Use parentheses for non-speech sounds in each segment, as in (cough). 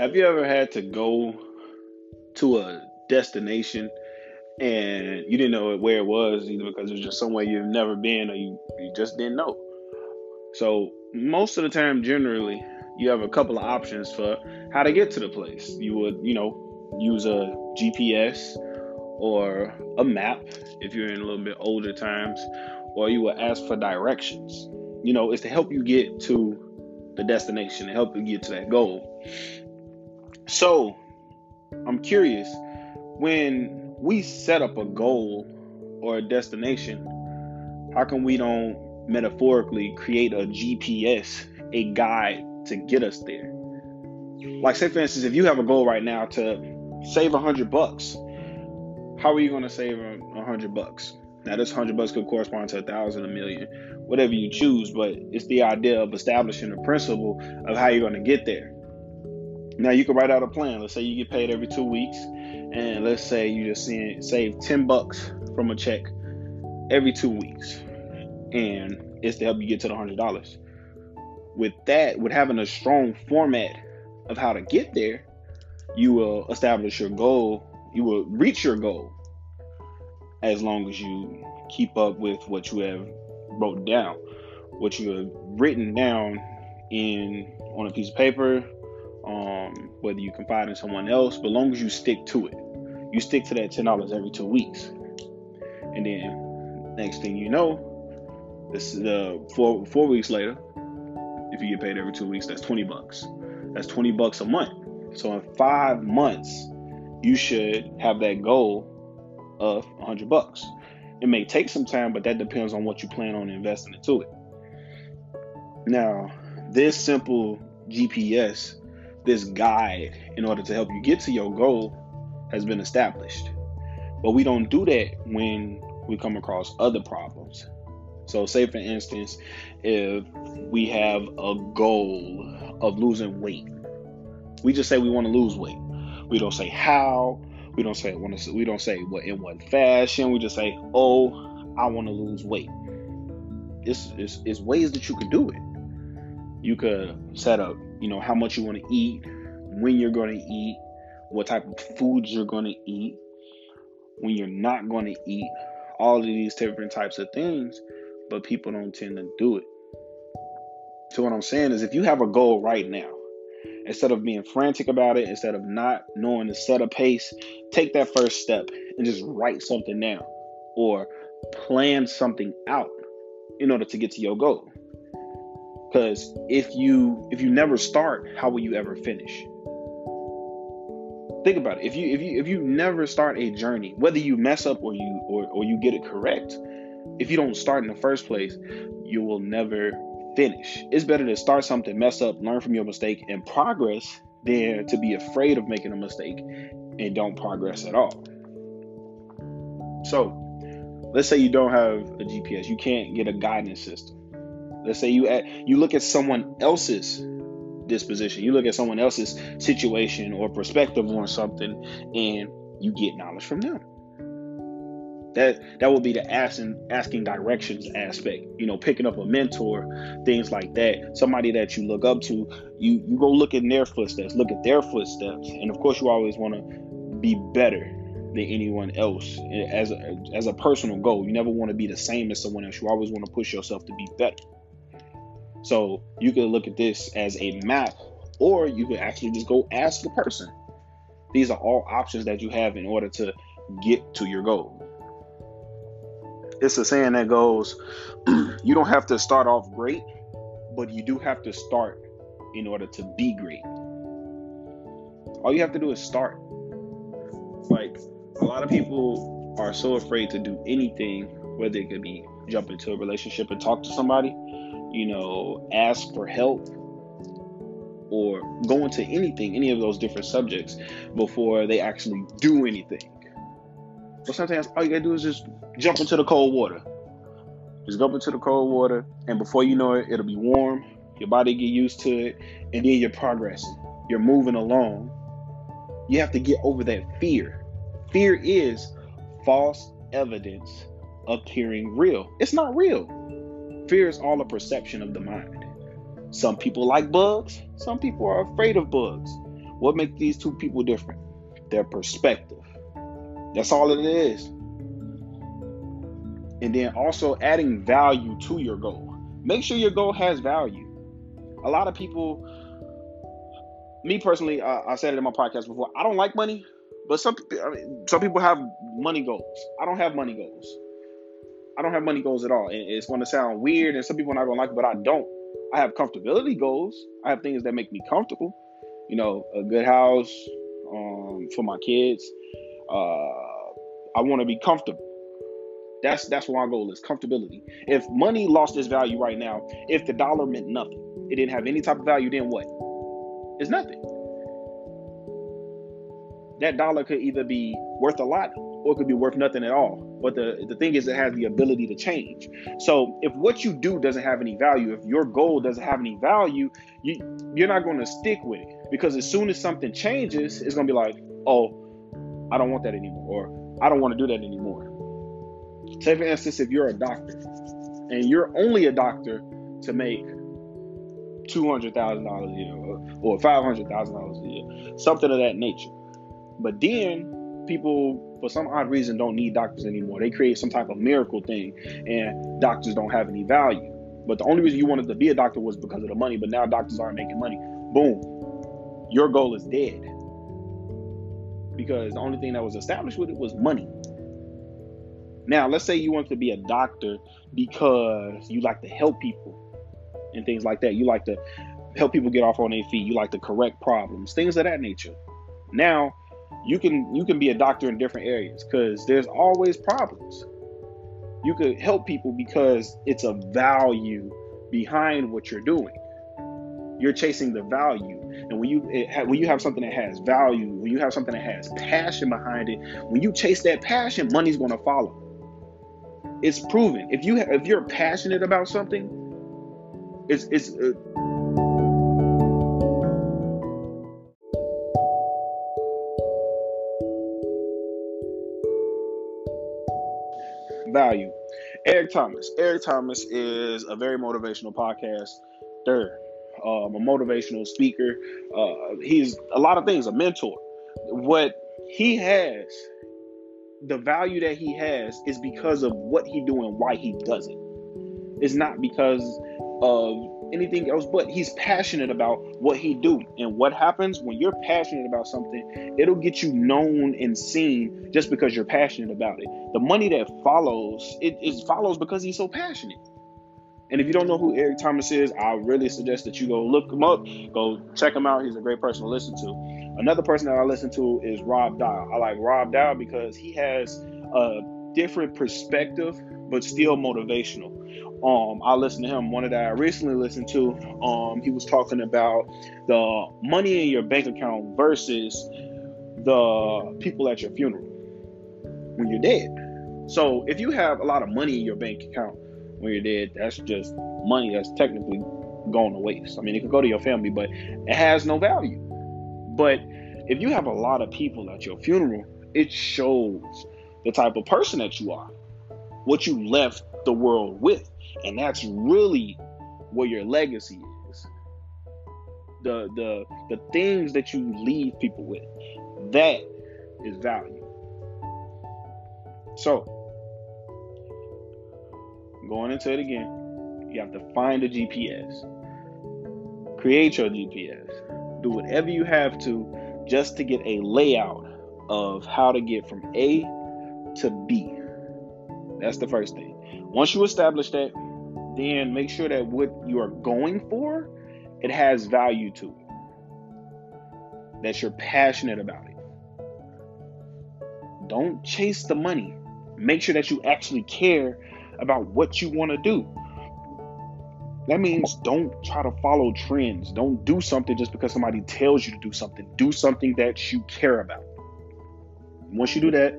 Have you ever had to go to a destination and you didn't know where it was either because it was just somewhere you've never been or you, you just didn't know? So, most of the time, generally, you have a couple of options for how to get to the place. You would, you know, use a GPS or a map if you're in a little bit older times, or you would ask for directions. You know, it's to help you get to the destination, to help you get to that goal. So, I'm curious when we set up a goal or a destination, how come we don't metaphorically create a GPS, a guide to get us there? Like, say, for instance, if you have a goal right now to save hundred bucks, how are you going to save hundred bucks? Now, this hundred bucks could correspond to a thousand, a million, whatever you choose, but it's the idea of establishing a principle of how you're going to get there. Now you can write out a plan. Let's say you get paid every two weeks, and let's say you just save ten bucks from a check every two weeks, and it's to help you get to the hundred dollars. With that, with having a strong format of how to get there, you will establish your goal. You will reach your goal as long as you keep up with what you have wrote down, what you have written down in on a piece of paper um, whether you confide in someone else, but long as you stick to it, you stick to that ten dollars every two weeks, and then next thing you know, this is uh, four four weeks later, if you get paid every two weeks, that's twenty bucks. That's twenty bucks a month. So in five months, you should have that goal of hundred bucks. It may take some time, but that depends on what you plan on investing into it. Now, this simple GPS this guide in order to help you get to your goal has been established. But we don't do that when we come across other problems. So, say for instance, if we have a goal of losing weight, we just say we want to lose weight. We don't say how. We don't say want to. We don't say what in what fashion. We just say, "Oh, I want to lose weight." It's, it's, it's ways that you can do it. You could set up you know, how much you want to eat, when you're going to eat, what type of foods you're going to eat, when you're not going to eat, all of these different types of things, but people don't tend to do it. So, what I'm saying is, if you have a goal right now, instead of being frantic about it, instead of not knowing to set a pace, take that first step and just write something down or plan something out in order to get to your goal. Because if you if you never start, how will you ever finish? Think about it. If you if you if you never start a journey, whether you mess up or you or, or you get it correct, if you don't start in the first place, you will never finish. It's better to start something, mess up, learn from your mistake, and progress than to be afraid of making a mistake and don't progress at all. So, let's say you don't have a GPS, you can't get a guidance system. Let's say you at, you look at someone else's disposition, you look at someone else's situation or perspective on something, and you get knowledge from them. That that would be the asking asking directions aspect. You know, picking up a mentor, things like that. Somebody that you look up to, you you go look in their footsteps, look at their footsteps, and of course you always want to be better than anyone else eh, as a, as a personal goal. You never want to be the same as someone else. You always want to push yourself to be better. So you could look at this as a map, or you could actually just go ask the person. These are all options that you have in order to get to your goal. It's a saying that goes, (clears throat) you don't have to start off great, but you do have to start in order to be great. All you have to do is start. Like a lot of people are so afraid to do anything, whether it could be jump into a relationship and talk to somebody, you know, ask for help or go into anything, any of those different subjects before they actually do anything. But sometimes all you gotta do is just jump into the cold water. Just jump into the cold water, and before you know it, it'll be warm. Your body get used to it, and then you're progressing. You're moving along. You have to get over that fear. Fear is false evidence appearing real. It's not real. Fear is all a perception of the mind. Some people like bugs, some people are afraid of bugs. What makes these two people different? Their perspective. That's all it is. And then also adding value to your goal. Make sure your goal has value. A lot of people, me personally, uh, I said it in my podcast before. I don't like money, but some I mean, some people have money goals. I don't have money goals. I don't have money goals at all. And it's going to sound weird, and some people are not going to like it, but I don't. I have comfortability goals. I have things that make me comfortable. You know, a good house um, for my kids. Uh, I want to be comfortable. That's that's what my goal is comfortability. If money lost its value right now, if the dollar meant nothing, it didn't have any type of value, then what? It's nothing. That dollar could either be worth a lot or it could be worth nothing at all. But the, the thing is, it has the ability to change. So if what you do doesn't have any value, if your goal doesn't have any value, you, you're not going to stick with it. Because as soon as something changes, it's going to be like, oh, I don't want that anymore. Or I don't want to do that anymore. Say, for instance, if you're a doctor and you're only a doctor to make $200,000 a year or $500,000 a year, something of that nature. But then people, for some odd reason, don't need doctors anymore. They create some type of miracle thing and doctors don't have any value. But the only reason you wanted to be a doctor was because of the money, but now doctors aren't making money. Boom. Your goal is dead. Because the only thing that was established with it was money. Now, let's say you want to be a doctor because you like to help people and things like that. You like to help people get off on their feet. You like to correct problems, things of that nature. Now, you can you can be a doctor in different areas because there's always problems. You could help people because it's a value behind what you're doing. You're chasing the value, and when you when you have something that has value, when you have something that has passion behind it, when you chase that passion, money's going to follow. It's proven. If you if you're passionate about something, it's it's. Uh, Thomas. Eric Thomas is a very motivational podcast. Third, um, a motivational speaker. Uh, he's a lot of things, a mentor. What he has the value that he has is because of what he do and why he does it. It's not because of anything else, but he's passionate about what he do. And what happens when you're passionate about something, it'll get you known and seen just because you're passionate about it. The money that follows, it, it follows because he's so passionate. And if you don't know who Eric Thomas is, I really suggest that you go look him up, go check him out. He's a great person to listen to. Another person that I listen to is Rob Dial. I like Rob Dial because he has a different perspective, but still motivational. Um, I listened to him. One of that I recently listened to, um, he was talking about the money in your bank account versus the people at your funeral when you're dead. So if you have a lot of money in your bank account when you're dead, that's just money that's technically going to waste. I mean, it could go to your family, but it has no value. But if you have a lot of people at your funeral, it shows the type of person that you are, what you left the world with. And that's really where your legacy is. The the the things that you leave people with. That is value. So, going into it again, you have to find a GPS. Create your GPS do whatever you have to just to get a layout of how to get from A to B. That's the first thing. Once you establish that, then make sure that what you are going for, it has value to it. That you're passionate about it. Don't chase the money. Make sure that you actually care about what you want to do. That means don't try to follow trends. Don't do something just because somebody tells you to do something. Do something that you care about. Once you do that,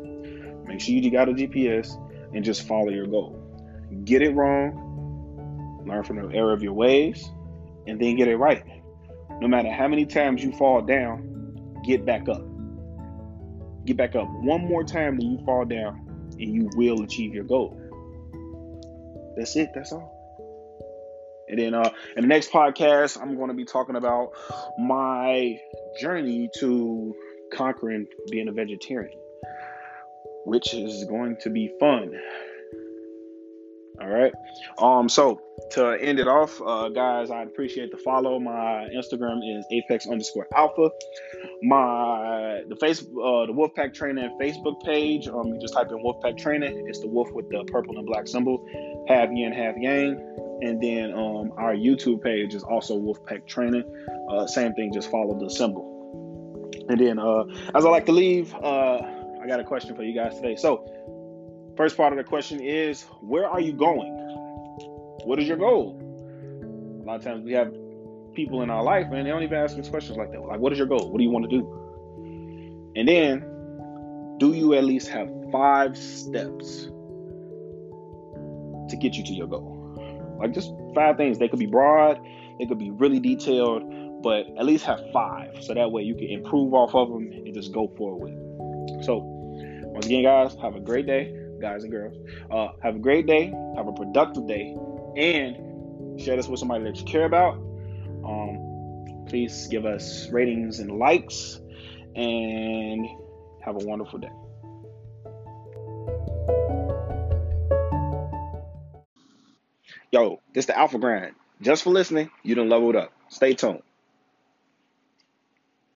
make sure you got a GPS and just follow your goal. Get it wrong, learn from the error of your ways, and then get it right. No matter how many times you fall down, get back up. Get back up one more time than you fall down, and you will achieve your goal. That's it. That's all. And then uh, in the next podcast, I'm going to be talking about my journey to conquering being a vegetarian, which is going to be fun. Right. Um. So to end it off, uh, guys, I'd appreciate the follow. My Instagram is apex underscore alpha. My the face uh, the Wolfpack Training Facebook page. Um, you just type in Wolfpack Training. It's the wolf with the purple and black symbol, half yin, half yang. And then um, our YouTube page is also Wolfpack Training. Uh, same thing, just follow the symbol. And then, uh, as I like to leave, uh, I got a question for you guys today. So, First part of the question is where are you going? What is your goal? A lot of times we have people in our life and they don't even ask us questions like that. Like, what is your goal? What do you want to do? And then, do you at least have five steps to get you to your goal? Like, just five things. They could be broad, they could be really detailed, but at least have five. So that way you can improve off of them and just go forward. So, once again, guys, have a great day guys and girls. Uh, have a great day. Have a productive day. And share this with somebody that you care about. Um, please give us ratings and likes. And have a wonderful day. Yo, this the Alpha Grind. Just for listening, you done leveled up. Stay tuned.